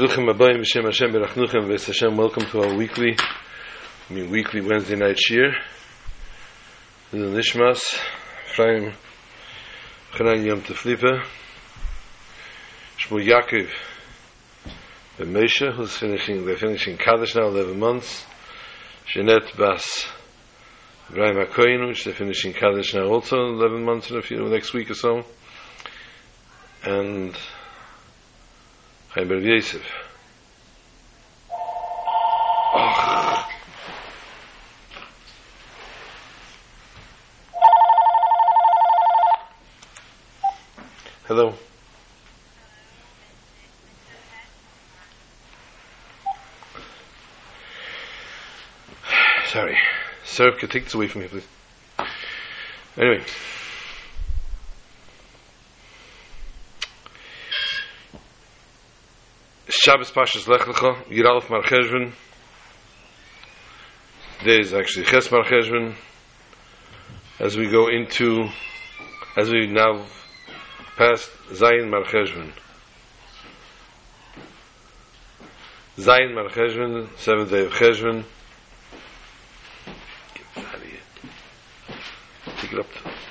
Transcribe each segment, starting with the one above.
Bruchim Abayim B'Shem Hashem Berachnuchem V'es Hashem, welcome to our weekly, I mean weekly Wednesday night shir. This is Nishmas, Ephraim, Chanan Yom Teflipa, Shmuel Yaakov, Ben Moshe, who's finishing, they're finishing Kaddish now, 11 months, Jeanette Bas, Ibrahim HaKoyin, which they're finishing Kaddish now also, 11 months in a few, next week or so, and Chaim Ber Yosef. Hello. Sorry. Take this away from me, please. Anyway. Shabbos Pashas Lech Lecha, Yiralef Mar Cheshvan. Today is actually Ches Mar Cheshvan. As we go into, as we now past Zayin Mar Cheshvan. Zayin Mar Cheshvan, seventh day of Cheshvan. Get out of here. Take it up,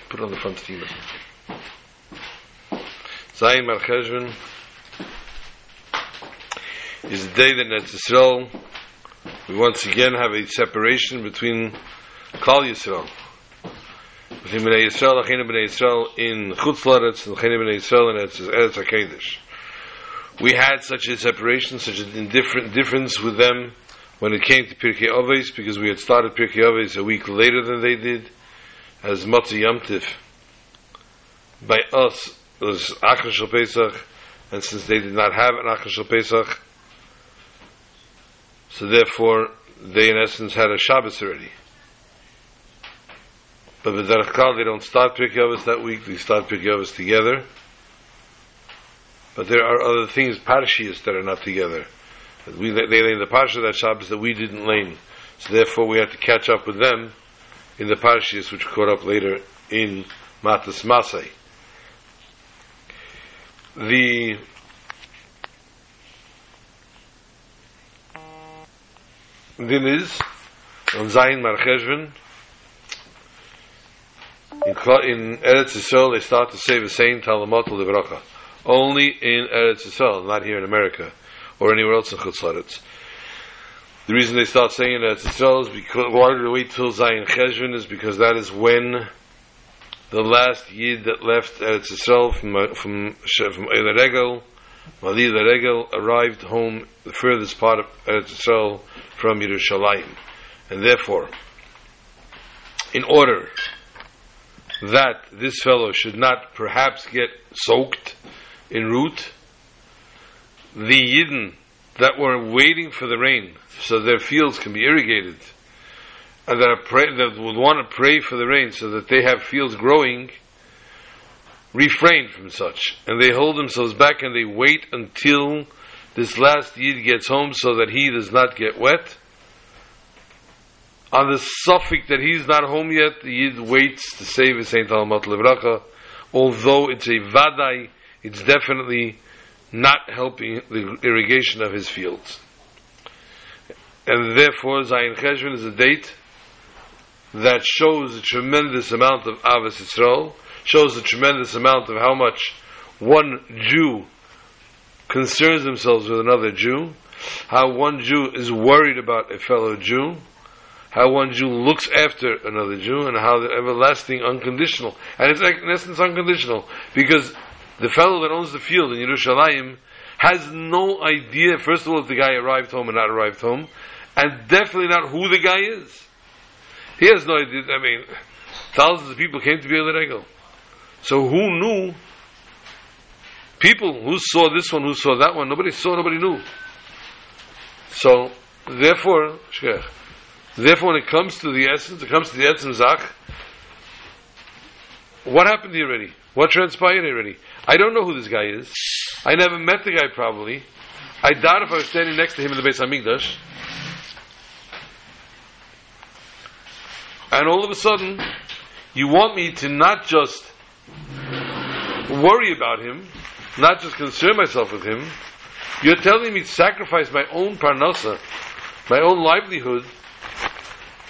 put it on the front steamer. Zayin Mar Cheshvan is the day that Netz Yisrael, we once again have a separation between Klal Yisrael. Between Bnei Yisrael, Achinu Bnei Yisrael in Chutz Laretz, and Achinu Bnei Yisrael in Eretz HaKadosh. We had such a separation, such a different difference with them when it came to Pirkei Avos, because we had started Pirkei Avos a week later than they did, as Matzah Yom Tif. By us, was Achar Shal Pesach, and since they did not have an Achar Shal Pesach, so therefore, they in essence had a Shabbos already. But Derech Kal, they don't start Pirkei that week, they start Pirkei together. But there are other things, Parshias, that are not together. We, they lay in the Parsha that Shabbos that we didn't lane. So therefore we had to catch up with them in the Parshias, which caught up later in Matas Masai. The din is on Zayin Mar Cheshvan in, in Eretz Yisrael they start to say the same Talamot Levracha only in Eretz Yisrael not here in America or anywhere else in Chutz Laretz the reason they start saying in Eretz Yisrael is because why do they wait till Zayin Cheshvan is because that is when the last Yid that left Eretz Yisrael from from from Eile Regel Mali the Regel arrived home the furthest part of Eretz Yisrael from Yerushalayim. And therefore, in order that this fellow should not perhaps get soaked in root, the Yidden that were waiting for the rain so their fields can be irrigated, and that, pray, that would want to pray for the rain so that they have fields growing, refrain from such. And they hold themselves back and they wait until this last Yid gets home so that he does not get wet. On the suffix that he's not home yet, the Yid waits to save his Saint Alamat Levracha. Although it's a Vadai, it's definitely not helping the irrigation of his fields. And therefore, Zayin Cheshvan is a date that shows a tremendous amount of Ahavas Yisrael, shows a tremendous amount of how much one Jew concerns themselves with another Jew, how one Jew is worried about a fellow Jew, how one Jew looks after another Jew, and how the everlasting unconditional. And it's in essence unconditional, because the fellow that owns the field in Yerushalayim has no idea, first of all, if the guy arrived home or not arrived home, and definitely not who the guy is. He has no idea. I mean, thousands of people came to be a Regel. So who knew people who saw this one, who saw that one, nobody saw, nobody knew. So, therefore, therefore, when it comes to the essence, it comes to the Etzim Zach, what happened here already? What transpired already? I don't know who this guy is. I never met the guy probably. I doubt if I was standing next to him in the Beis Hamikdash. And all of a sudden, you want me to not just worry about him, not just concern myself with him, You're telling me to sacrifice my own parnasa, my own livelihood,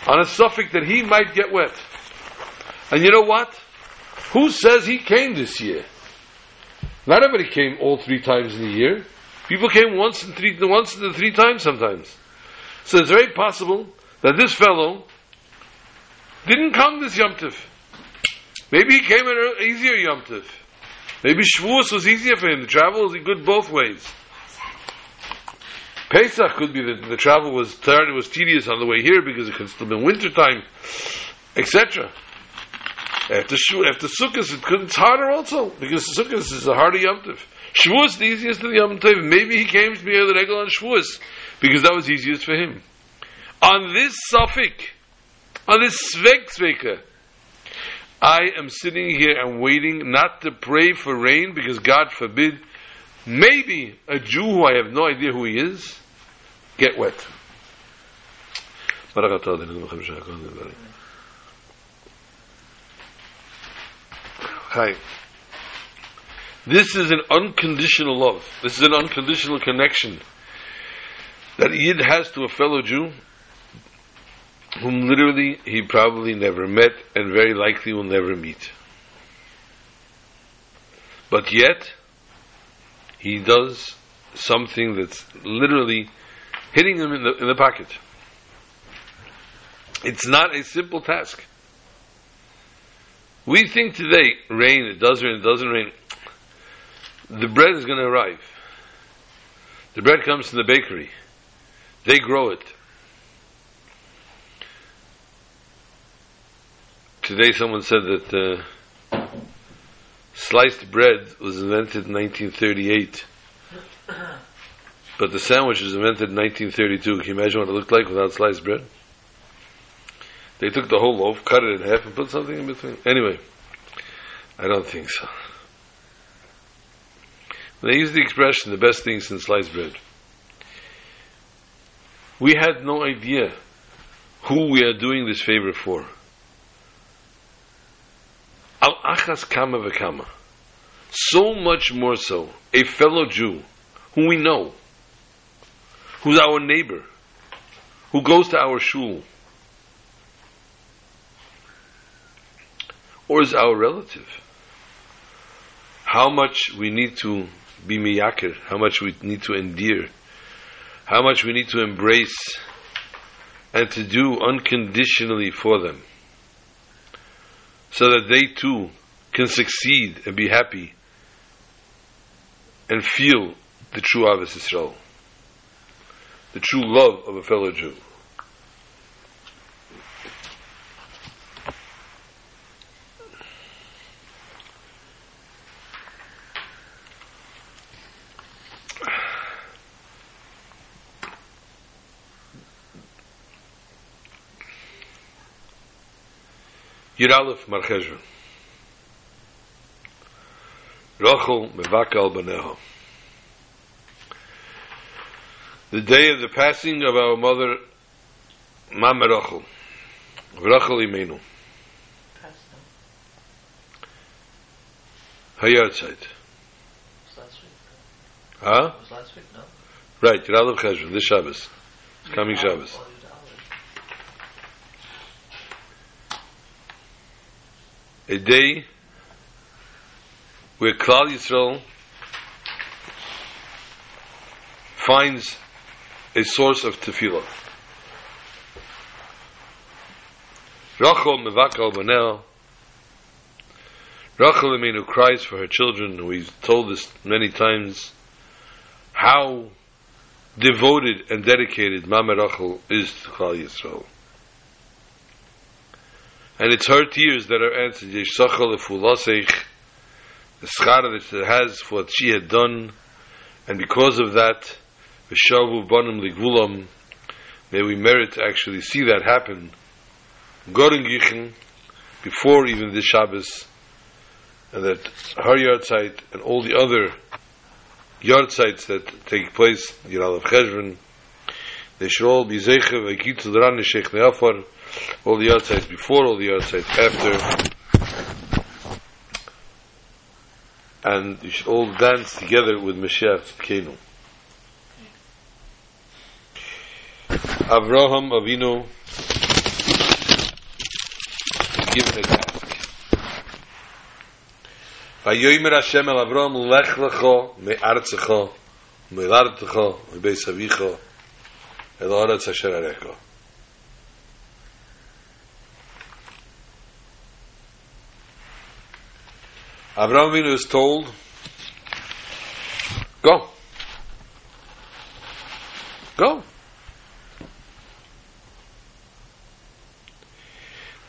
on a suffix that he might get wet. And you know what? Who says he came this year? Not everybody came all three times in a year. People came once in three, once in the three times sometimes. So it's very possible that this fellow didn't come this Yom Tiv. Maybe he came in an easier Yom Tiv. Maybe Shavuos was easier for him. The travel was good both ways. Pesach could be that the travel was tired, it was tedious on the way here because it could still be winter time, etc. After after Sukkot, it could, it's harder also because Sukkot is a harder Yom Tov. Shavuos the easiest of the Yom Tov. Maybe he came to be the regular on Shavuos because that was easiest for him. On this suffix, on this svek sveka, I am sitting here and waiting not to pray for rain because God forbid maybe a Jew who I have no idea who he is get wet. Hi. This is an unconditional love. This is an unconditional connection that Yid has to a fellow Jew whom literally he probably never met and very likely will never meet. But yet, he does something that's literally hitting him in the, in the pocket. It's not a simple task. We think today, rain, it does rain, it doesn't rain. The bread is going to arrive. The bread comes from the bakery. They grow it. Today someone said that uh, sliced bread was invented in 1938. But the sandwich was invented in 1932. Can you imagine what it looked like without sliced bread? They took the whole loaf, cut it in half, and put something in between. Anyway, I don't think so. They use the expression, the best thing since sliced bread. We had no idea who we are doing this favor for. Al achas kama v'kama. So much more so, a fellow Jew whom we know, who's our neighbor, who goes to our shul, or is our relative. How much we need to be miyakir, how much we need to endear, how much we need to embrace and to do unconditionally for them so that they too can succeed and be happy and feel the true Ahavas Yisrael, the true love of a fellow Jew. Yud Aleph Marchezra. Rachel Mevakal Baneho. The day of the passing of our mother, Mama Rachel. Rachel Imenu. Hayatzeit. Huh? was last week, no? Right, Aleph Chezra, this Shabbos. It's coming Shabbos. A day where Klal Yisrael finds a source of tefillah. Rachel mevakal banel. Rachel Imenu cries for her children. We've told this many times how devoted and dedicated Mama Rachel is to Klal Yisrael. And it's her tears that are answered. Yeshachal efulasech, the schara that it has for what she had done, and because of that, v'shavu banim ligvulam, may we merit to actually see that happen. Goren Gichen, before even this Shabbos, and that her yard site and all the other yard sites that take place, Yiral of Cheshvan, they should all be zeiche v'kitzul ran Sheikh Neafar, all the yahrzeits before, all the yahrzeits after. And you should all dance together with Mashiach Tzidkenu. Avraham Avinu given a task. Vayoymer Hashem el Avraham lech lecho me'artzecho me'lartecho me'beis avicho el oretz asher arecho. Avraham Avinu is told, go. Go.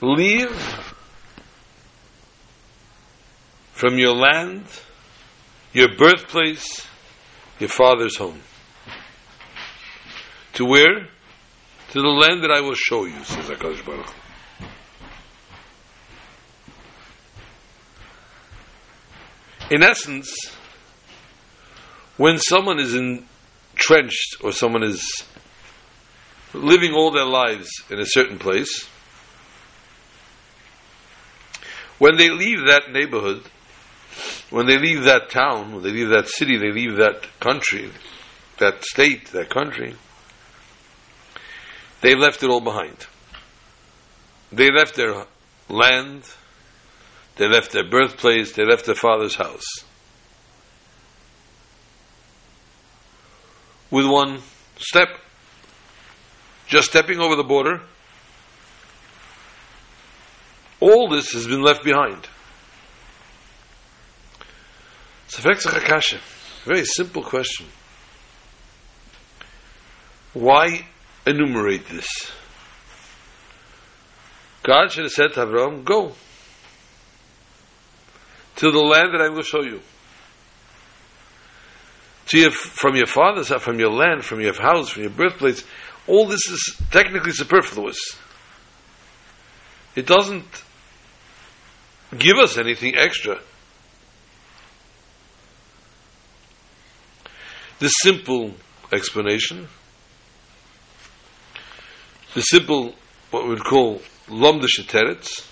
Leave from your land, your birthplace, your father's home. To where? To the land that I will show you, says HaKadosh Baruch In essence, when someone is entrenched or someone is living all their lives in a certain place, when they leave that neighborhood, when they leave that town, when they leave that city, they leave that country, that state, that country, they've left it all behind. They left their land, they left their birthplace, they left their father's house. With one step, just stepping over the border, all this has been left behind. A very simple question. Why enumerate this? God should have said to Go to the land that I will show you. To your, from your father's house, from your land, from your house, from your birthplace, all this is technically superfluous. It doesn't give us anything extra. The simple explanation, the simple, what we would call lomda teretz,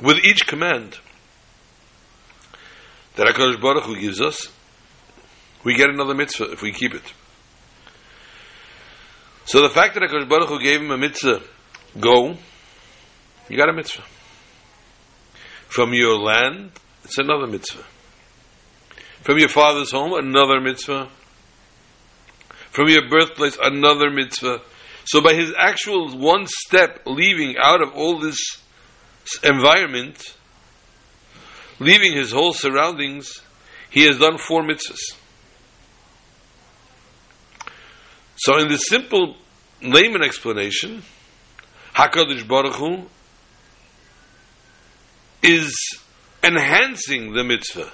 with each command that HaKadosh Baruch Hu gives us, we get another mitzvah if we keep it. So the fact that HaKadosh Baruch Hu gave him a mitzvah, go, you got a mitzvah. From your land, it's another mitzvah. From your father's home, another mitzvah. From your birthplace, another mitzvah. So by his actual one step leaving out of all this environment, leaving his whole surroundings, he has done four mitzvahs. So in the simple layman explanation, Hakadosh Baruch Hu is enhancing the mitzvah,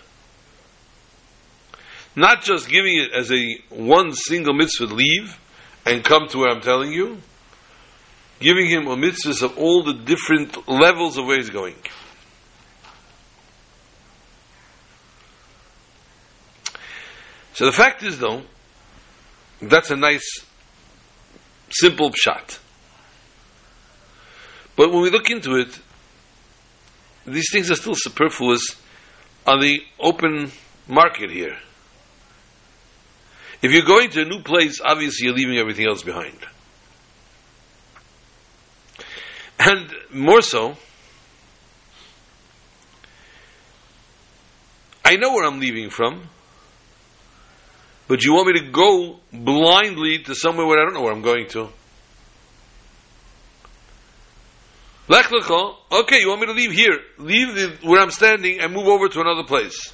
not just giving it as a one single mitzvah leave and come to where I'm telling you, giving him a mitzvah of all the different levels of where he's going. So the fact is, though, that's a nice, simple shot. But when we look into it, these things are still superfluous on the open market here. If you're going to a new place, obviously you're leaving everything else behind. And more so, I know where I'm leaving from, but you want me to go blindly to somewhere where I don't know where I'm going to? Lech lecha, okay, you want me to leave here, leave the, where I'm standing and move over to another place.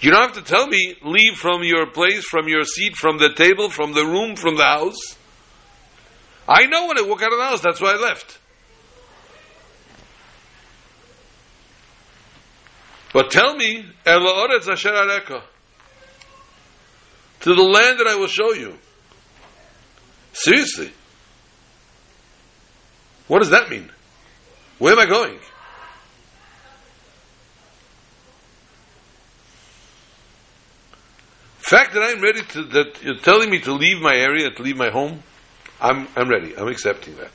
You don't have to tell me, leave from your place, from your seat, from the table, from the room, from the house. I know when I walk out of the house, that's why I left. But tell me, to the land that I will show you. Seriously. What does that mean? Where am I going? Fact that I'm ready to, that you're telling me to leave my area, to leave my home, I'm, I'm ready. I'm accepting that.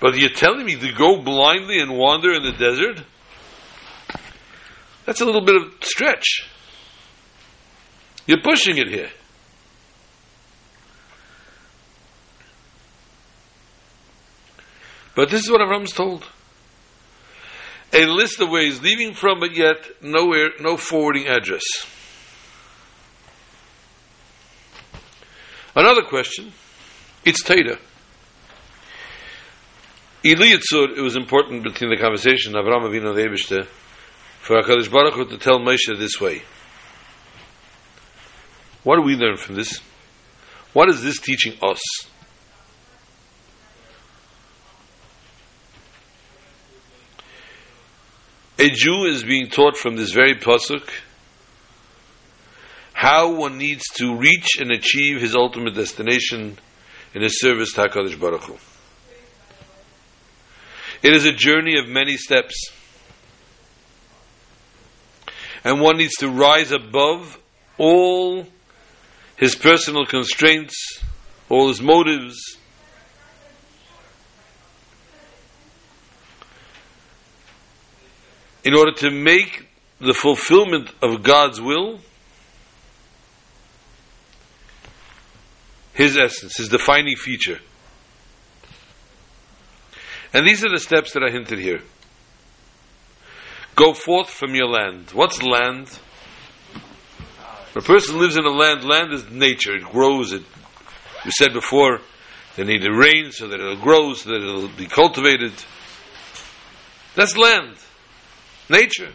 But you're telling me to go blindly and wander in the desert? That's a little bit of stretch. You're pushing it here. But this is what Avram's told. A list of ways leaving from, but yet nowhere, no forwarding address. Another question. It's Teda. Eliyatzur, it was important between the conversation of Avram Avinu and Ebishter for HaKadosh Baruch Hu to tell Moshe this way. What do we learn from this? What is this teaching us? A Jew is being taught from this very pasuk how one needs to reach and achieve his ultimate destination in his service to HaKadosh Baruch Hu. It is a journey of many steps. And one needs to rise above all his personal constraints, all his motives, in order to make the fulfillment of God's will his essence, his defining feature. And these are the steps that I hinted here. Go forth from your land. What's land? A person lives in a land, land is nature. It grows. It, we said before, they need the rain so that it'll grow, so that it'll be cultivated. That's land. Nature.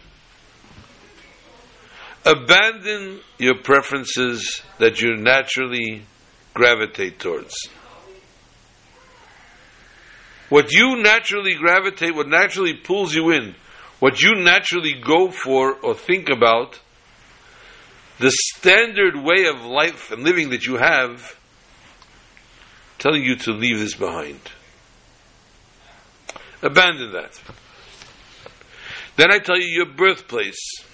Abandon your preferences that you naturally gravitate towards. What you naturally gravitate, what naturally pulls you in, what you naturally go for or think about, the standard way of life and living that you have, telling you to leave this behind. Abandon that. Then I tell you your birthplace.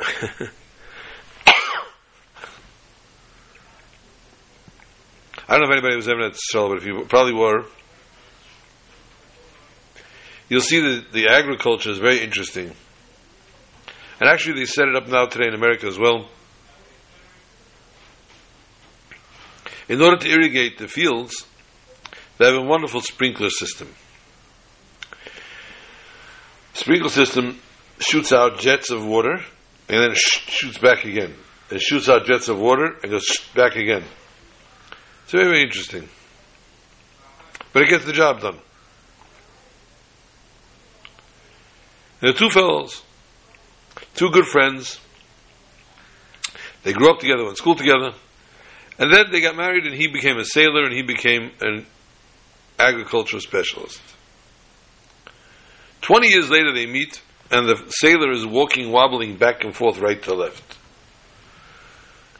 I don't know if anybody was ever at Shell, but if you probably were, you'll see that the agriculture is very interesting. And actually, they set it up now today in America as well. In order to irrigate the fields, they have a wonderful sprinkler system. Sprinkler system shoots out jets of water and then shoots back again. And shoots out jets of water and goes back again. It's very, very interesting. But it gets the job done. And the two fellows, two good friends, they grew up together, went to school together, and then they got married and he became a sailor and he became an agricultural specialist. Twenty years later they meet and the sailor is walking, wobbling back and forth, right to left.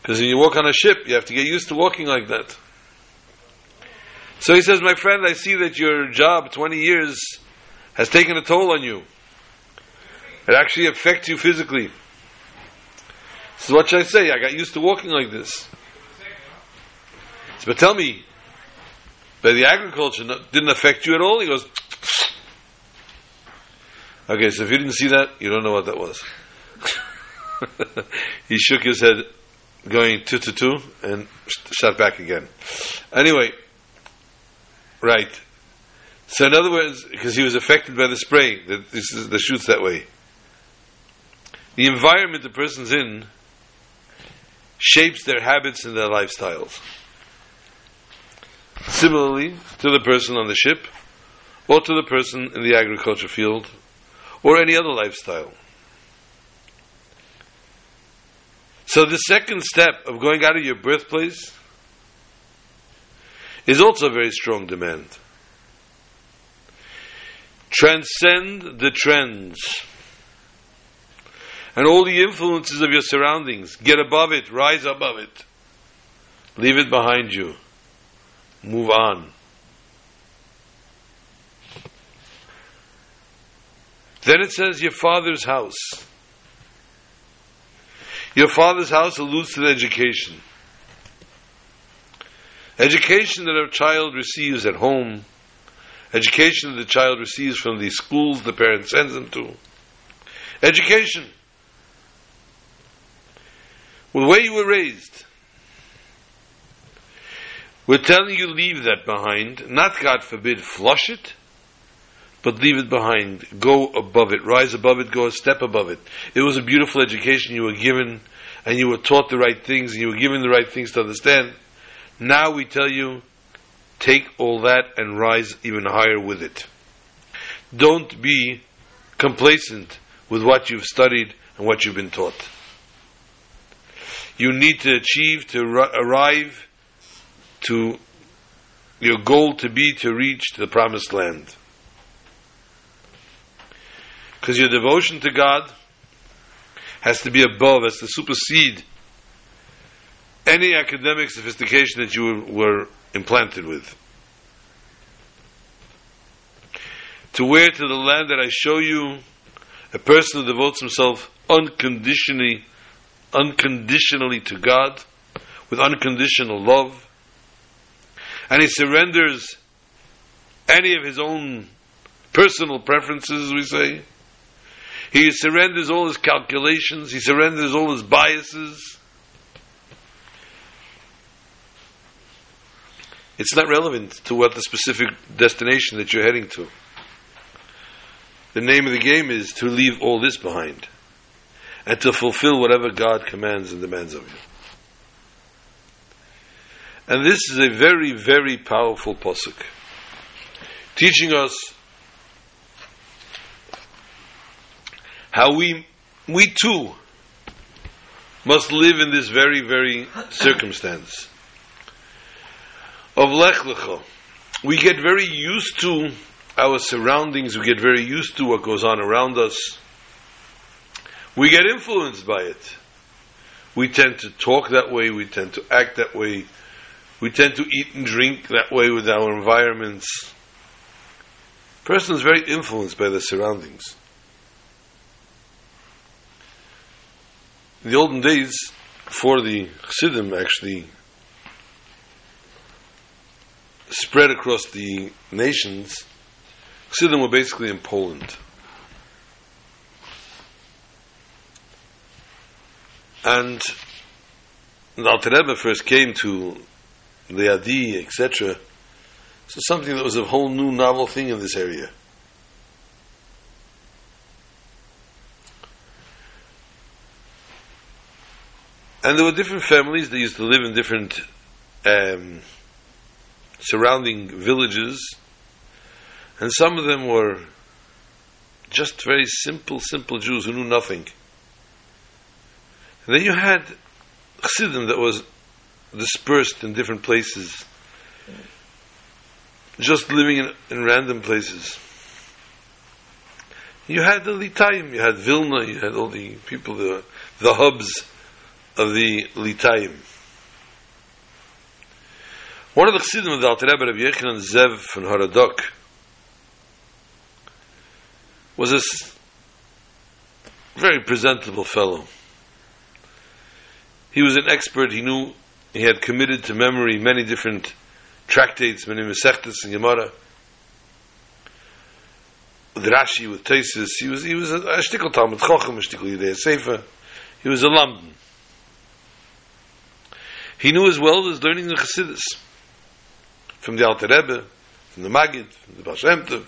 Because when you walk on a ship, you have to get used to walking like that. So he says, My friend, I see that your job, 20 years, has taken a toll on you. It actually affects you physically. So what should I say? I got used to walking like this. But tell me, but the agriculture didn't affect you at all? He goes, Okay, so if you didn't see that, you don't know what that was. he shook his head, going two to two, and shot back again. Anyway, Right. So in other words, because he was affected by the spray, that this is the shoots that way. The environment the person's in shapes their habits and their lifestyles. Similarly to the person on the ship, or to the person in the agriculture field, or any other lifestyle. So the second step of going out of your birthplace is also a very strong demand. Transcend the trends and all the influences of your surroundings. Get above it, rise above it. Leave it behind you. Move on. Then it says, your father's house. Your father's house alludes to the education. Education that a child receives at home, education that the child receives from the schools the parent sends them to. Education. the way you were raised. We're telling you leave that behind, not God forbid flush it, but leave it behind. Go above it, rise above it, go a step above it. It was a beautiful education you were given, and you were taught the right things, and you were given the right things to understand. Now we tell you, take all that and rise even higher with it. Don't be complacent with what you've studied and what you've been taught. You need to achieve, to arrive to your goal to be to reach the promised land. Because your devotion to God has to be above, has to supersede any academic sophistication that you were implanted with. To where to the land that I show you, a person who devotes himself unconditionally, unconditionally to God, with unconditional love, and he surrenders any of his own personal preferences, we say. He surrenders all his calculations, he surrenders all his biases. It's not relevant to what the specific destination that you're heading to. The name of the game is to leave all this behind and to fulfill whatever God commands and demands of you. And this is a very, very powerful posuk, teaching us how we, we too, must live in this very, very circumstance of Lech Lecha. We get very used to our surroundings, we get very used to what goes on around us. We get influenced by it. We tend to talk that way, we tend to act that way, we tend to eat and drink that way with our environments. Person is very influenced by the surroundings. In the olden days, before the Chassidim actually spread across the nations, Chassidim were basically in Poland. And the Alter Rebbe first came to the Adi, etc. So something that was a whole new novel thing in this area. And there were different families that used to live in different um, surrounding villages, and some of them were just very simple, simple Jews who knew nothing. And then you had Chassidim that was dispersed in different places, just living in, in random places. You had the Litayim, you had Vilna, you had all the people, the, the hubs of the Litayim. One of the Chassidim of the Alter Rebbe, Rabbi Yechanan Zev from Haradok, was a very presentable fellow. He was an expert, he knew he had committed to memory many different tractates, many Masechtas and Gemara. With Rashi, with Tesis, he was he was a, a shtickle Talmud Chochem, a shtickle Yidei Sefer. He was a Lamdan. He knew as well as learning the Chassidus from the Alter Rebbe, from the Magid, from the Baal.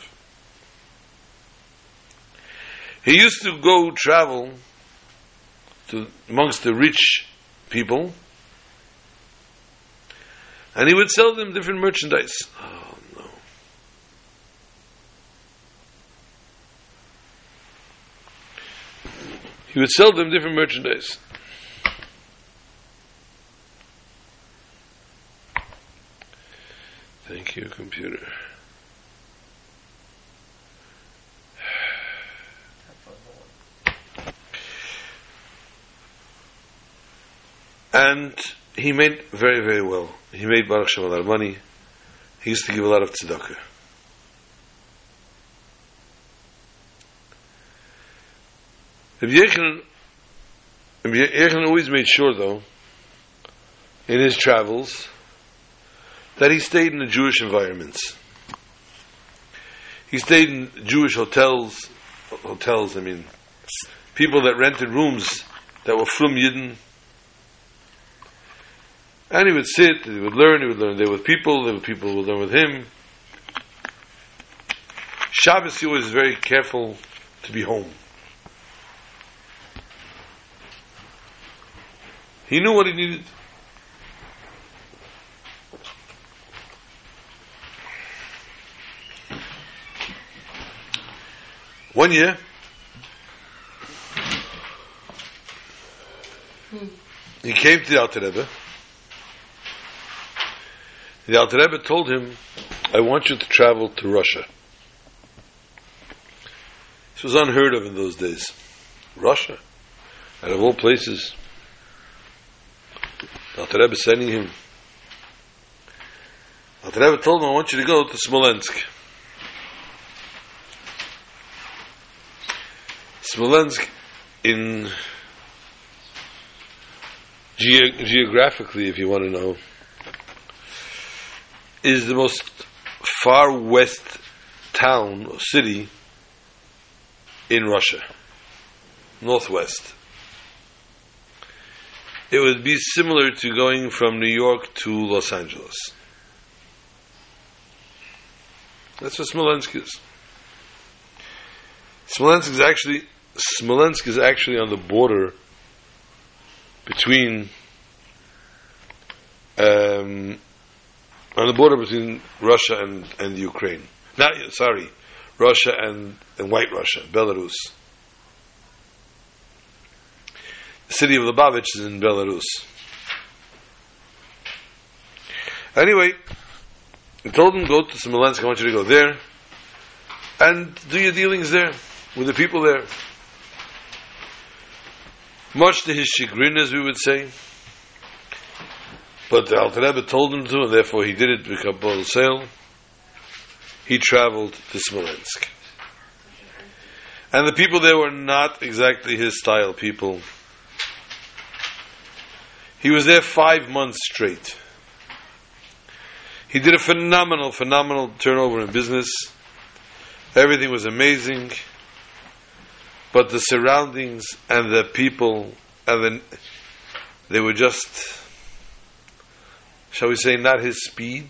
He used to go travel to amongst the rich people and he would sell them different merchandise. Oh no. He would sell them different merchandise. Thank you, computer. And he made very, very well. He made Baruch Shem a lot of money. He used to give a lot of tzedakah. Rabbi Yechanan always made sure, though, in his travels, that he stayed in the Jewish environments. He stayed in Jewish hotels, hotels, I mean, people that rented rooms that were from Yidden, And he would sit, he would learn, he would learn there with people, there were people who would learn with him. Shabbos, he was very careful to be home. He knew what he needed. One year, he came to the Alter Rebbe. The Alter Rebbe told him, I want you to travel to Russia. This was unheard of in those days. Russia, out of all places. The Alter Rebbe sending him. The Alter Rebbe told him, I want you to go to Smolensk. Smolensk in ge- geographically, if you want to know, is the most far west town or city in Russia, northwest. It would be similar to going from New York to Los Angeles. That's what Smolensk is. Smolensk is actually Smolensk is actually on the border between um, on the border between Russia and, and Ukraine. Not sorry, Russia and, and White Russia, Belarus. The city of Lubavitch is in Belarus. Anyway, I told him go to Smolensk. I want you to go there and do your dealings there with the people there. Much to his chagrin, as we would say. But the Alter Rebbe told him to, and therefore he did it with kabbalas ol. He traveled to Smolensk. And the people there were not exactly his style people. He was there five months straight. He did a phenomenal, phenomenal turnover in business. Everything was amazing but the surroundings and the people and the, they were just shall we say not his speed.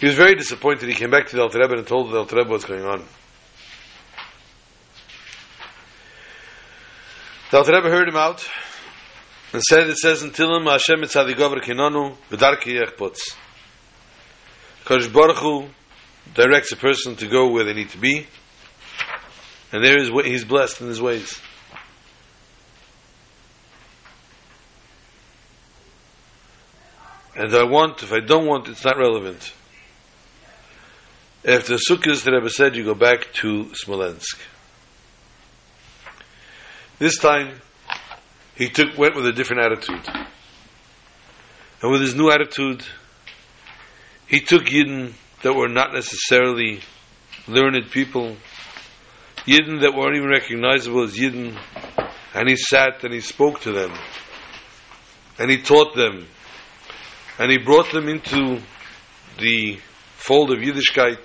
He was very disappointed. He came back to the Alter Rebbe and told the Alter Rebbe what's going on. The Alter Rebbe heard him out and said it says until him Hashem etzadigover kinonu v'darki yechpotz Kodesh Baruch Hu directs a person to go where they need to be and there is he's blessed in his ways. And I want, if I don't want, it's not relevant. After Sukkot, the Rebbe said, you go back to Smolensk. This time, he took went with a different attitude. And with his new attitude, he took Yidden that were not necessarily learned people, Yidden that weren't even recognizable as Yidden, and he sat and he spoke to them, and he taught them, and he brought them into the fold of Yiddishkeit.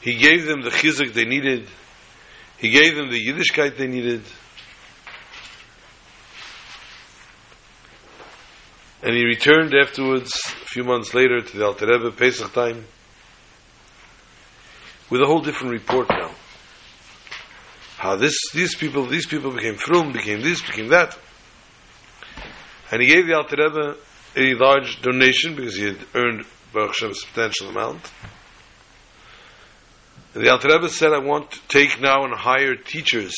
He gave them the chizuk they needed. He gave them the Yiddishkeit they needed. And he returned afterwards, a few months later, to the Alter Rebbe, Pesach time, with a whole different report now how this these people these people became frum, became this, became that. And he gave the Alter Rebbe a large donation because he had earned Baruch Hashem a substantial amount. And the Alter Rebbe said, I want to take now and hire teachers.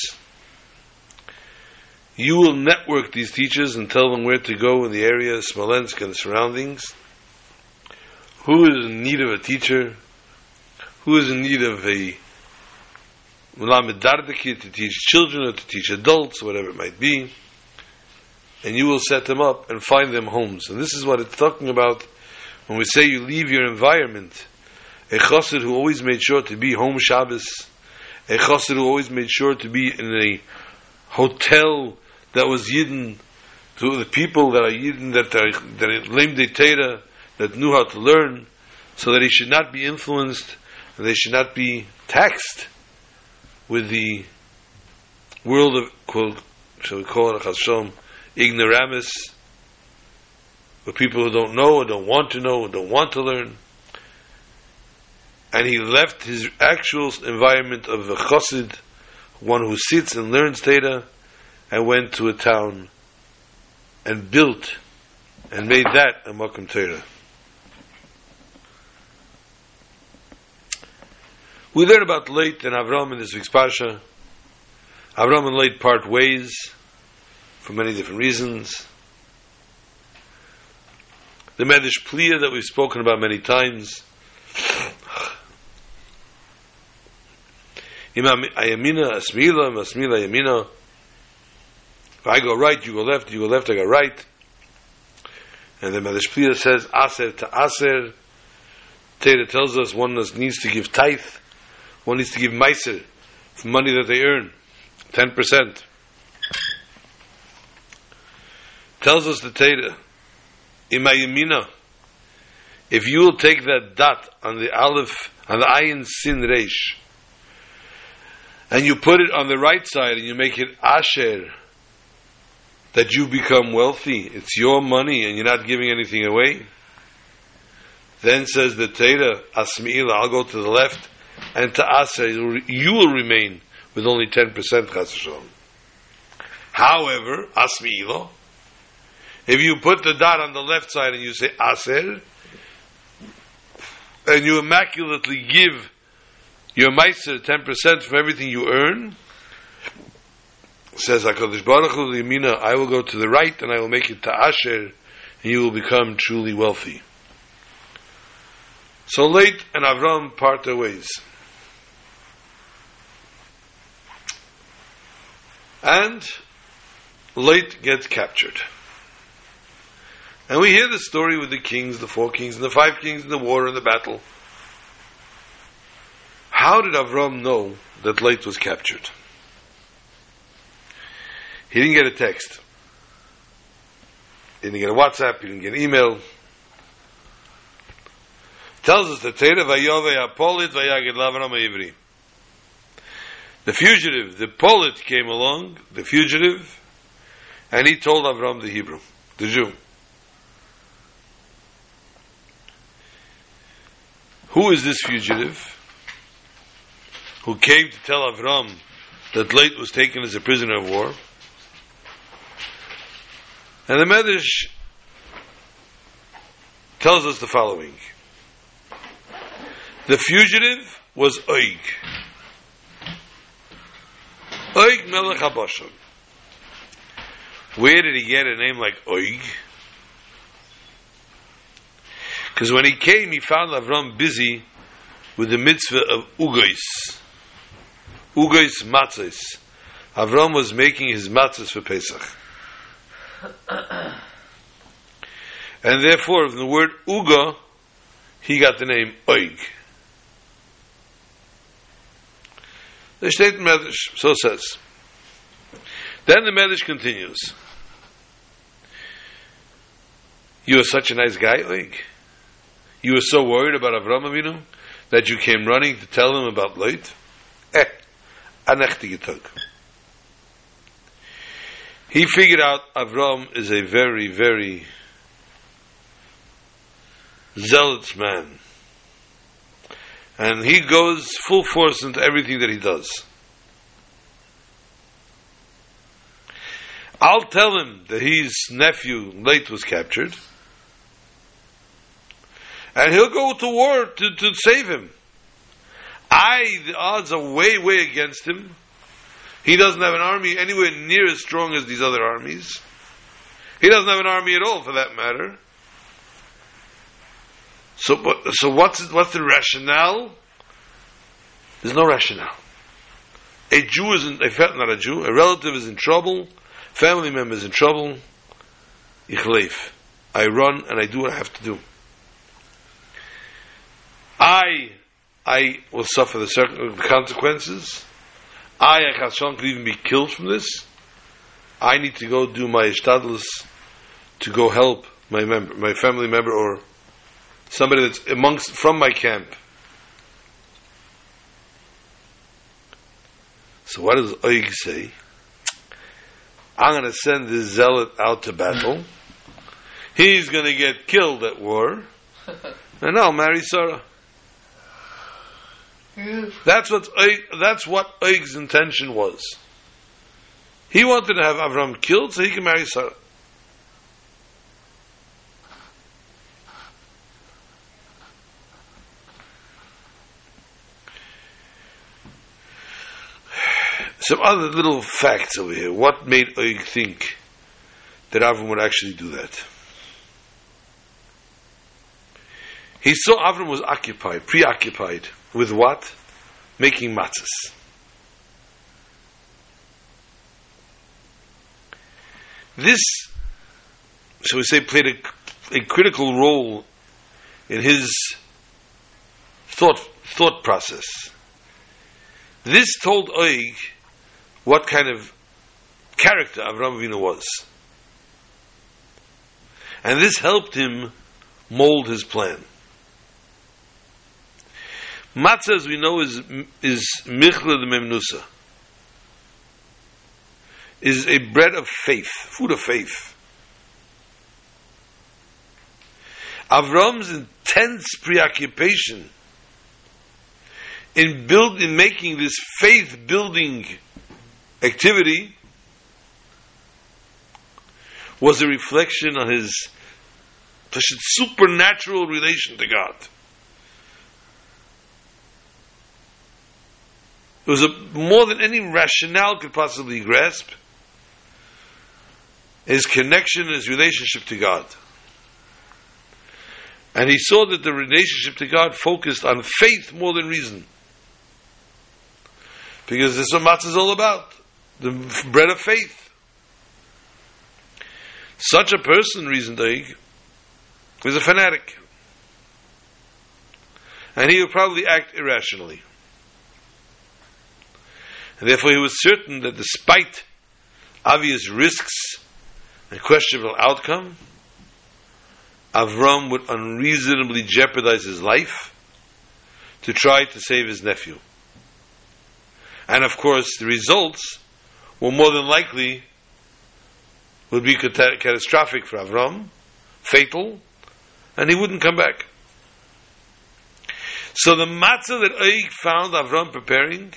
You will network these teachers and tell them where to go in the area, of Smolensk and the surroundings. Who is in need of a teacher? Who is in need of a to teach children or to teach adults, whatever it might be, and you will set them up and find them homes. And this is what it's talking about when we say you leave your environment. A chassid who always made sure to be home Shabbos, a chassid who always made sure to be in a hotel that was Yidden, to the people that are Yidden, that are, that are lame de that knew how to learn, so that he should not be influenced, and they should not be taxed with the world of, quote, shall we call it a chashom, ignoramus, with people who don't know and don't want to know and don't want to learn. And he left his actual environment of a chassid, one who sits and learns Torah, and went to a town and built and made that a Makom Torah. We learn about Leit and Avram in this week's Parsha. Avram and Leit part ways for many different reasons. The Medrash Pliya that we've spoken about many times. Imam Ayamina, Asmila, Asmila, Ayamina. If I go right, you go left, you go left, I go right. And the Medrash Pliya says, Aser to Aser. Torah tells us one needs to give tithe, one needs to give meiser for money that they earn, 10%. Tells us the Torah, Imayimina, if you will take that dot on the aleph, on the ayin sin reish, and you put it on the right side and you make it asher, that you become wealthy, it's your money and you're not giving anything away. Then says the Torah, Asmi'ila, I'll go to the left, and to Aser, you will remain with only 10% Chas However, Asmi'ila, if you put the dot on the left side and you say Aser, and you immaculately give your Meiser 10% from everything you earn, says HaKadosh Baruch Hu, I will go to the right and I will make it to Asher, and you will become truly wealthy. So Leit and Avram part their ways. And Leit gets captured. And we hear the story with the kings, the four kings, and the five kings and the war and the battle. How did Avram know that Leit was captured? He didn't get a text. He didn't get a WhatsApp. He didn't get an email. Tells us that Torah vayove apolit vayagid lavram ivri. The fugitive, the polit came along, the fugitive, and he told Avram the Hebrew, the Jew. Who is this fugitive who came to tell Avram that Leit was taken as a prisoner of war? And the Medrash tells us the following. The fugitive was Oig. Oig Melech HaBashan. Where did he get a name like Oig? Because when he came, he found Avram busy with the mitzvah of Ugais. Ugais matzahs. Avram was making his matzahs for Pesach. and therefore, from the word Uga, he got the name Oig. The State Medrash so says. Then the Medrash continues. You are such a nice guy, Oig. You were so worried about Avram Avinu that you came running to tell him about Leit? Eh, anechtige tug. He figured out Avram is a very, very zealous man. And he goes full force into everything that he does. I'll tell him that his nephew, Leit, was captured and he'll go to war to, to save him. I, the odds are way, way against him. He doesn't have an army anywhere near as strong as these other armies. He doesn't have an army at all, for that matter. So, so what's what's the rationale? There's no rationale. A Jew is in, a not a Jew, a relative is in trouble, family member is in trouble. Ich. I run and I do what I have to do. I, I will suffer the uh, consequences. I, Achashon, could even be killed from this. I need to go do my ishtadlus to go help my member, my family member, or somebody that's amongst from my camp. So what does Oig say? I'm going to send this zealot out to battle. He's going to get killed at war, and I'll marry Sarah. That's what that's what Oig's intention was. He wanted to have Avram killed so he can marry Sarah. Some other little facts over here. What made Oig think that Avram would actually do that? He saw Avram was occupied, preoccupied with what? Making matzahs. This, shall we say, played a, a critical role in his thought thought process. This told Oig what kind of character Avram Avinu was. And this helped him mold his plan. Matzah, as we know, is is michla the memnusa. Is a bread of faith, food of faith. Avram's intense preoccupation in build in making this faith building activity was a reflection on his supernatural relation to God. It was a, more than any rationale could possibly grasp. His connection, his relationship to God. And he saw that the relationship to God focused on faith more than reason. Because this is what matzah is all about the bread of faith. Such a person, reasoned Oig, is a fanatic. And he would probably act irrationally. And therefore he was certain that despite obvious risks and questionable outcome, Avram would unreasonably jeopardize his life to try to save his nephew. And of course, the results were more than likely would be catastrophic for Avram, fatal, and he wouldn't come back. So the matzah that Oig found Avram preparing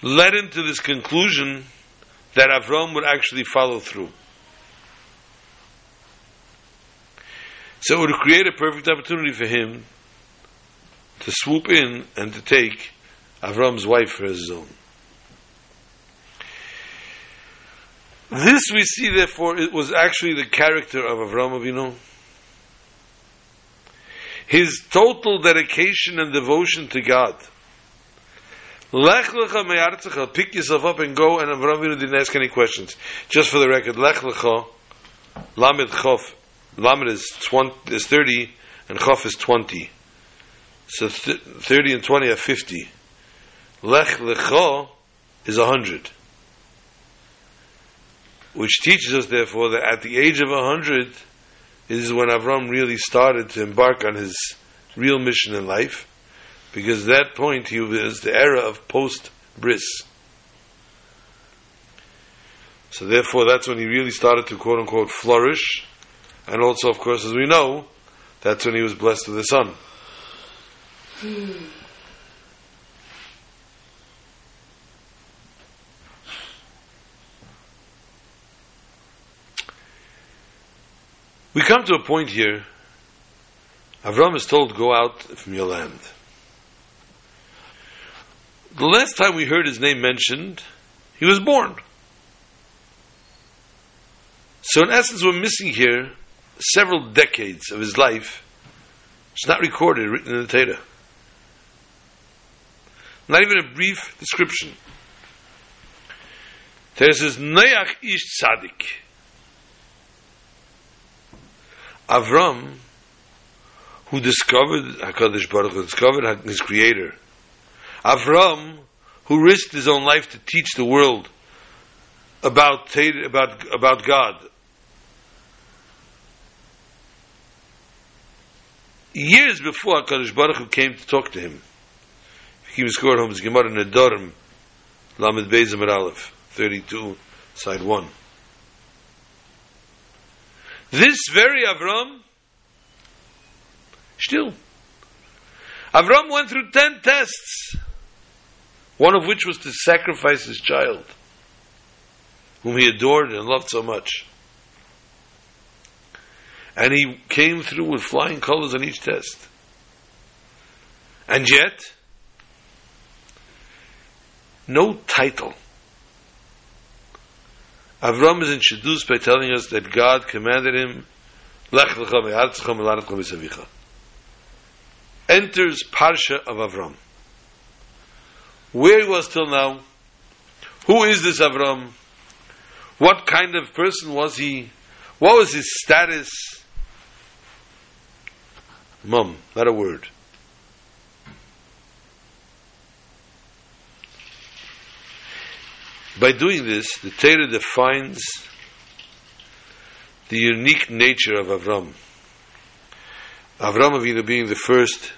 led him to this conclusion that Avram would actually follow through. So it would create a perfect opportunity for him to swoop in and to take Avram's wife for his own. This we see, therefore, it was actually the character of Avram Avinu. His total dedication and devotion to God. Lech lecha me'artzecha, pick yourself up and go, and Avram Avinu didn't ask any questions. Just for the record, lech lecha, lamed chof, lamed is, 20, is 30, and chof is 20. So th- 30 and 20 are 50. Lech lecha is 100 which teaches us, therefore, that at the age of a hundred is when Avram really started to embark on his real mission in life, because at that point was the era of post bris. So therefore, that's when he really started to quote unquote flourish, and also, of course, as we know, that's when he was blessed with a son. Hmm. We come to a point here. Avram is told, go out from your land. The last time we heard his name mentioned, he was born. So in essence, we're missing here several decades of his life. It's not recorded, written in the Torah. Not even a brief description. There says, Noach ish tzaddik. Avram, who discovered Hakadosh Baruch Hu, discovered his Creator. Avram, who risked his own life to teach the world about about about God. Years before Hakadosh Baruch Hu came to talk to him, he was scored home his Gemara Nedarim, Lamed Beis Aleph. 32, side 1. This very Avram, still, Avram went through 10 tests, one of which was to sacrifice his child, whom he adored and loved so much. And he came through with flying colors on each test. And yet, no title. Avram is introduced by telling us that God commanded him, Enters Parsha of Avram. Where he was till now, who is this Avram? What kind of person was he? What was his status? Mum, not a word. By doing this, the Torah defines the unique nature of Avram. Avram Avinu being the first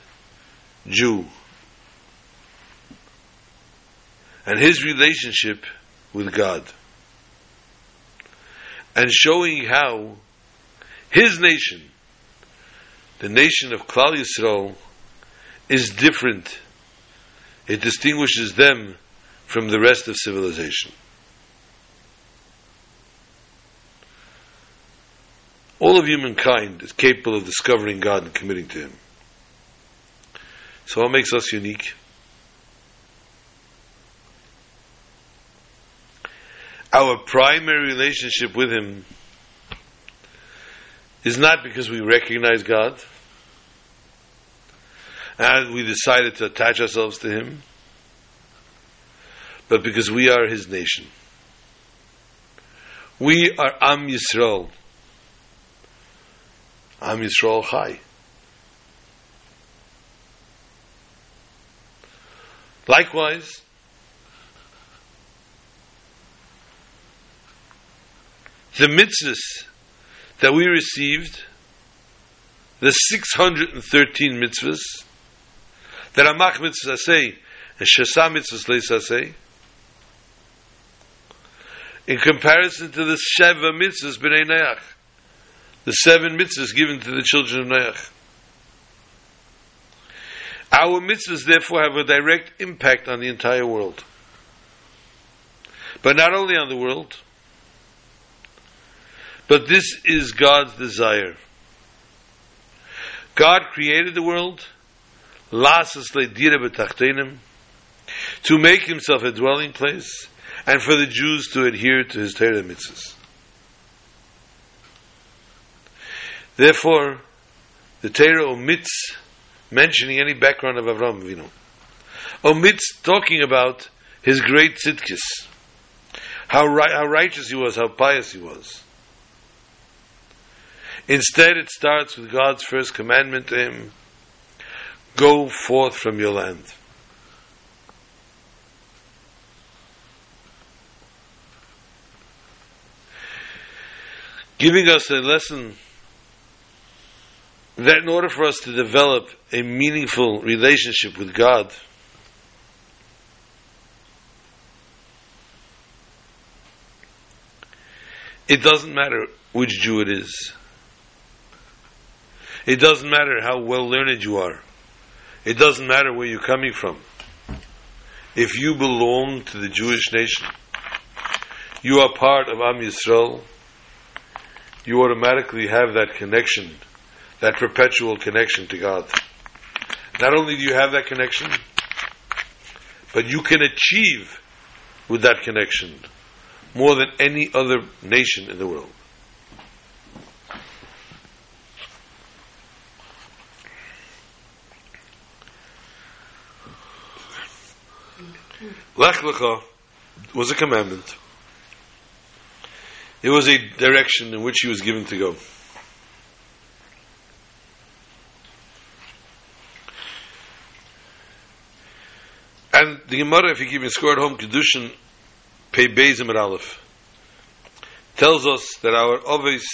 Jew, and his relationship with God, and showing how his nation, the nation of Klal Yisrael, is different. It distinguishes them from the rest of civilization. All of humankind is capable of discovering God and committing to Him. So what makes us unique? Our primary relationship with Him is not because we recognize God and we decided to attach ourselves to Him but because we are his nation. We are Am Yisrael. Am Yisrael Chai. Likewise, the mitzvahs that we received, the 613 mitzvahs, that are Amach mitzvahs say, and Shasa mitzvahs say, in comparison to the Sheva mitzvahs b'nei Neach, the seven mitzvahs given to the children of Neach. Our mitzvahs therefore have a direct impact on the entire world. But not only on the world, but this is God's desire. God created the world, to make himself a dwelling place, and for the Jews to adhere to his Torah mitzvahs. Therefore, the Torah omits mentioning any background of Avram Avinu. Omits talking about his great tzidkis, how, ri- how righteous he was, how pious he was. Instead, it starts with God's first commandment to him Go forth from your land. Giving us a lesson that in order for us to develop a meaningful relationship with God, it doesn't matter which Jew it is. It doesn't matter how well learned you are. It doesn't matter where you're coming from. If you belong to the Jewish nation, you are part of Am Yisrael, you automatically have that connection, that perpetual connection to God. Not only do you have that connection, but you can achieve with that connection more than any other nation in the world. Lech Lecha was a commandment. It was a direction in which he was given to go. And the Gemara, if you keep score at home, Kedushin, Pei Bezim Aleph, tells us that our Ovis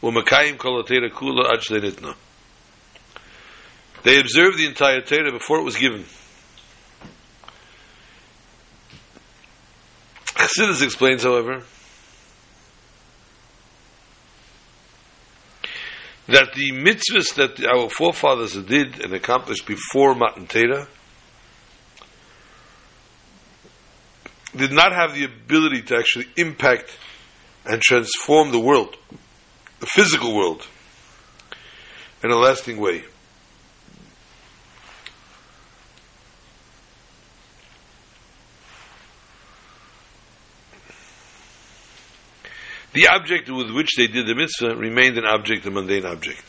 were Makayim Kol Kula Aj They observed the entire Torah before it was given. Chassidus explains, however, that the mitzvahs that our forefathers did and accomplished before Matan Torah did not have the ability to actually impact and transform the world, the physical world, in a lasting way. The object with which they did the mitzvah remained an object, a mundane object.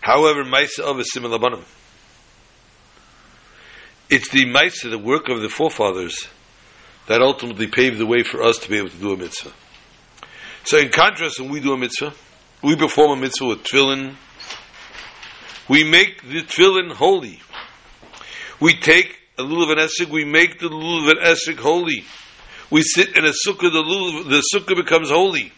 However, Maisa of a similar banim. It's the Maisa, the work of the forefathers, that ultimately paved the way for us to be able to do a mitzvah. So, in contrast, when we do a mitzvah, we perform a mitzvah with tefillin. We make the tefillin holy. We take a lulav and esrog, we make the lulav and esrog holy we sit in a sukkah, the, the sukkah becomes holy.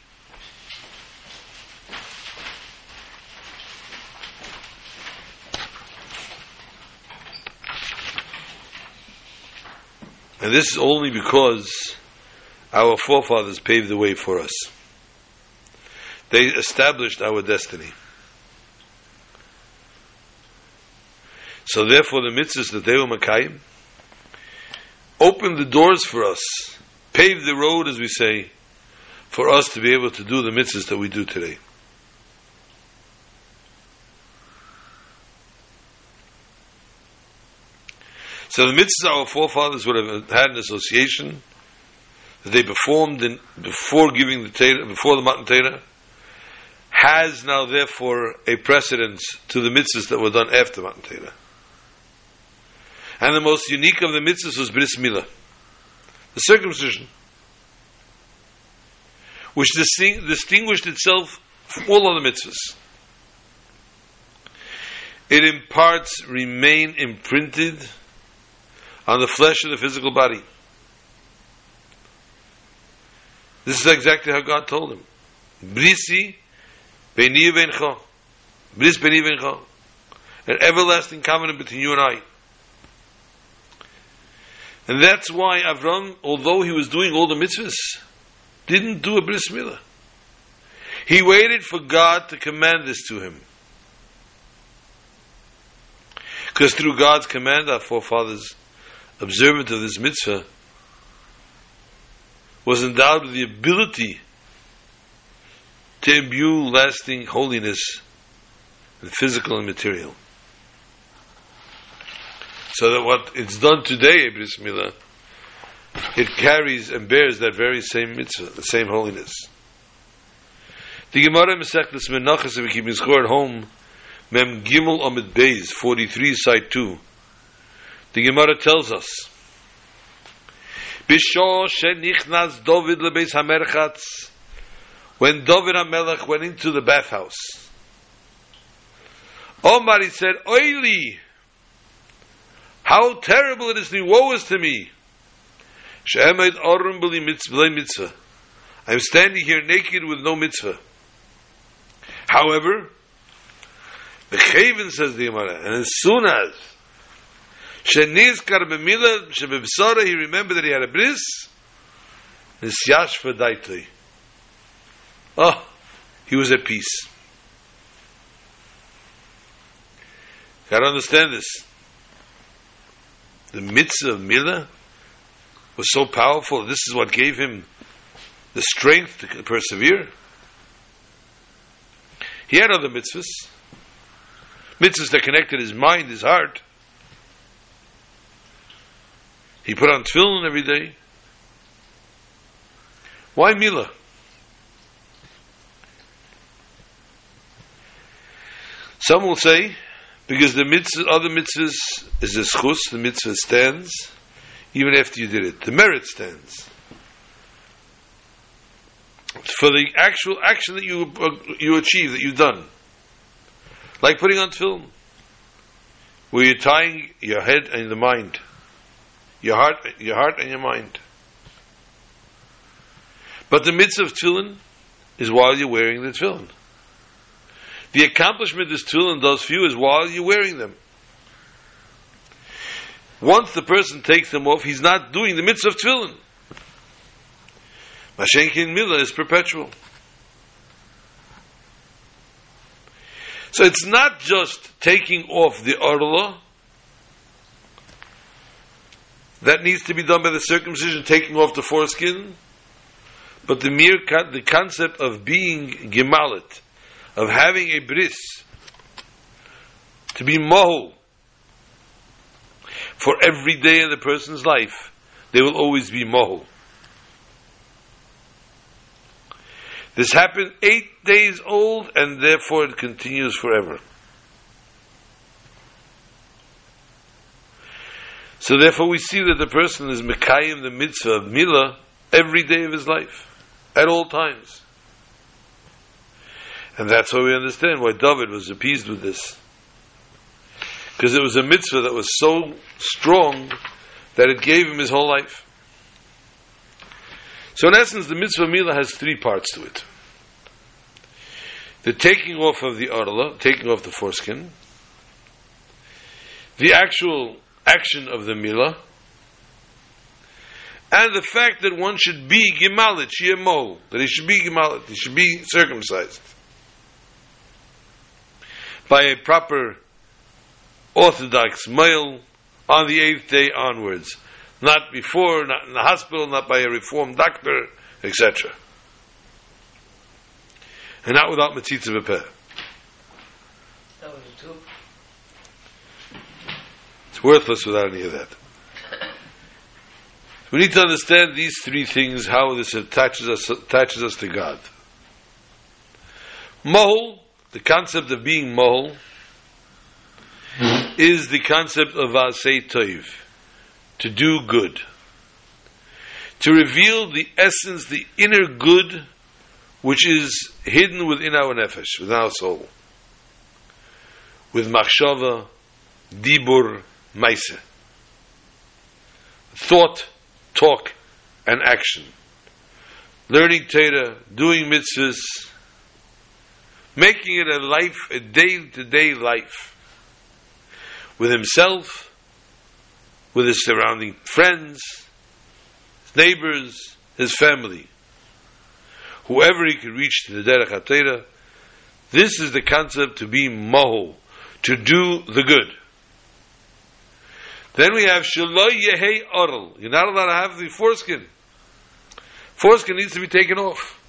And this is only because our forefathers paved the way for us. They established our destiny. So therefore the mitzvahs that they were Makayim opened the doors for us paved the road, as we say, for us to be able to do the mitzvahs that we do today. So the mitzvahs our forefathers would have had an association that they performed in, before giving the Torah, before the Matan Torah, has now therefore a precedence to the mitzvahs that were done after Matan Torah. And the most unique of the mitzvahs was Bris Milah the circumcision, which distinguished itself from all other mitzvahs. It in parts remain imprinted on the flesh of the physical body. This is exactly how God told him. Brisi beni vencha. Bris beni vencha. An everlasting covenant between you and I. And that's why Avram, although he was doing all the mitzvahs, didn't do a bris milah. He waited for God to command this to him. Because through God's command, our forefathers, observant of this mitzvah, was endowed with the ability to imbue lasting holiness in physical and material. So that what it's done today, Bris Milah, it carries and bears that very same mitzvah, the same holiness. The Gemara Masechtas Menachas, if we keep score at home, Mem Gimel Amid Beis, 43, side 2. The Gemara tells us, Bisho shenichnas David lebeis hamerchatz, when David HaMelech went into the bathhouse, Omar, he said, Oili, how terrible it is to woe is to me. I'm standing here naked with no mitzvah. However, the Chaven says the Gemara, and as soon as Shenizkar b'mila shebebsara, he remembered that he had a bris, nisyash v'daitoi. Oh, ah, he was at peace. Got to understand this the mitzvah of Milah was so powerful. This is what gave him the strength to persevere. He had other mitzvahs, mitzvahs that connected his mind, his heart. He put on tefillin every day. Why Milah? Some will say because the mitzvah, other mitzvahs is a schus, the mitzvah stands, even after you did it. The merit stands. For the actual action that you, uh, you achieve, that you've done. Like putting on film, where you're tying your head and the mind. Your heart, your heart and your mind. But the mitzvah of tefillin is while you're wearing the tefillin. The accomplishment this tefillin for you is while you're wearing them. Once the person takes them off, he's not doing the mitzvah of tefillin. Mashenkin Milah is perpetual. So it's not just taking off the orla that needs to be done by the circumcision, taking off the foreskin, but the mere con- the concept of being gemalit, of having a bris, to be mohol, for every day in the person's life, they will always be mohol. This happened eight days old, and therefore it continues forever. So therefore we see that the person is Mekayim the mitzvah of Milah every day of his life, at all times. And that's why we understand why David was appeased with this. Because it was a mitzvah that was so strong that it gave him his whole life. So in essence, the mitzvah Milah has three parts to it. The taking off of the arla, taking off the foreskin, the actual action of the milah, and the fact that one should be gemalit, shiemol, that he should be gemalit, he should be circumcised by a proper orthodox male on the eighth day onwards, not before, not in the hospital, not by a reformed doctor, etc. And not without metzitzah b'peh. That was a two. It's worthless without any of that. We need to understand these three things, how this attaches us, attaches us to God. Mohol, the concept of being mohol, is the concept of asay toiv, to do good. To reveal the essence, the inner good, which is hidden within our nefesh, within our soul. With machshava, dibur, maise. Thought, talk, and action. Learning Torah, doing mitzvahs, making it a life, a day-to-day life. With himself, with his surrounding friends, his neighbors, his family. Whoever he could reach to the Derech HaTorah, this is the concept to be moho, to do the good. Then we have Shaloi Yehei Oral. You're not allowed to have the foreskin. Foreskin needs to be taken off.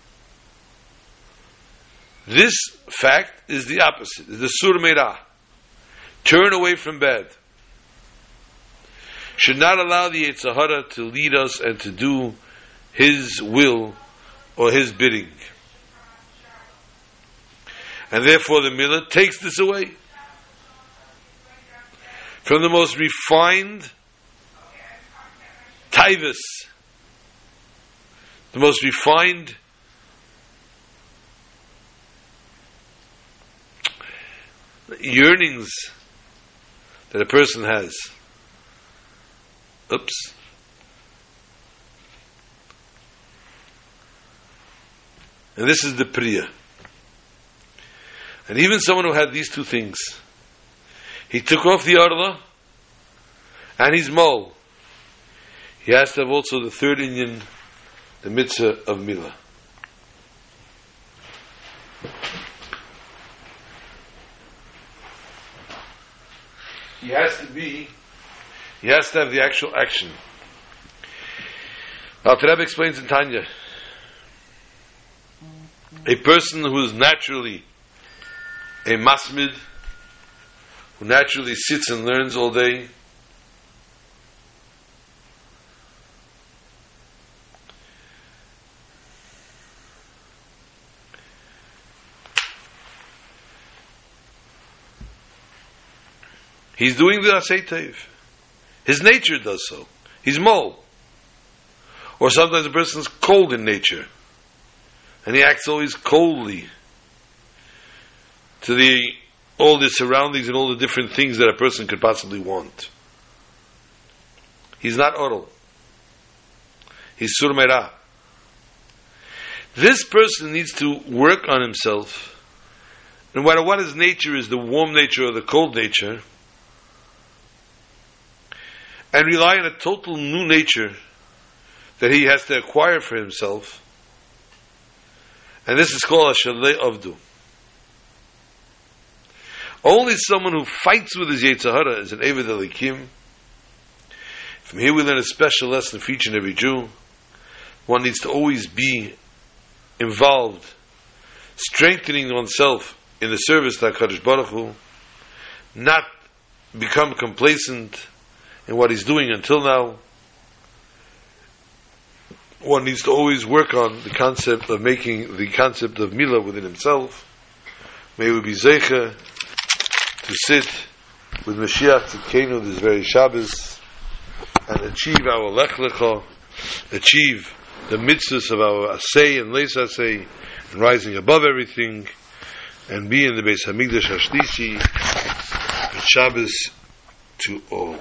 This fact is the opposite, the Sur Meirah. Turn away from bad. Should not allow the Yetzer Hara to lead us and to do his will or his bidding. And therefore the Milah takes this away from the most refined tivus, the most refined yearnings that a person has. Oops. And this is the Priya. And even someone who had these two things, he took off the Arla and his mole. He has to have also the third Indian, the mitzvah of Milah. He has to be, he has to have the actual action. Now, Rebbe explains in Tanya, a person who is naturally a masmid, who naturally sits and learns all day, He's doing the Asay His nature does so. He's mole. Or sometimes a person's cold in nature. And he acts always coldly to the all the surroundings and all the different things that a person could possibly want. He's not oral. He's surmera. This person needs to work on himself. No matter what his nature is, the warm nature or the cold nature, and rely on a total new nature that he has to acquire for himself. And this is called a Shalei Avdu. Only someone who fights with his Yetzer Hara is an Eved Elikim. From here we learn a special lesson for each and every Jew. One needs to always be involved, strengthening oneself in the service to HaKadosh Baruch Hu, not become complacent in what he's doing until now. One needs to always work on the concept of making the concept of Mila within himself. May we be Zeicha to sit with Mashiach Tzidkenu this very Shabbos and achieve our Lech Lecha, achieve the mitzvahs of our Asay and Leis Asay, and rising above everything, and be in the Beis Hamikdash Hashlishi, Shabbos to all.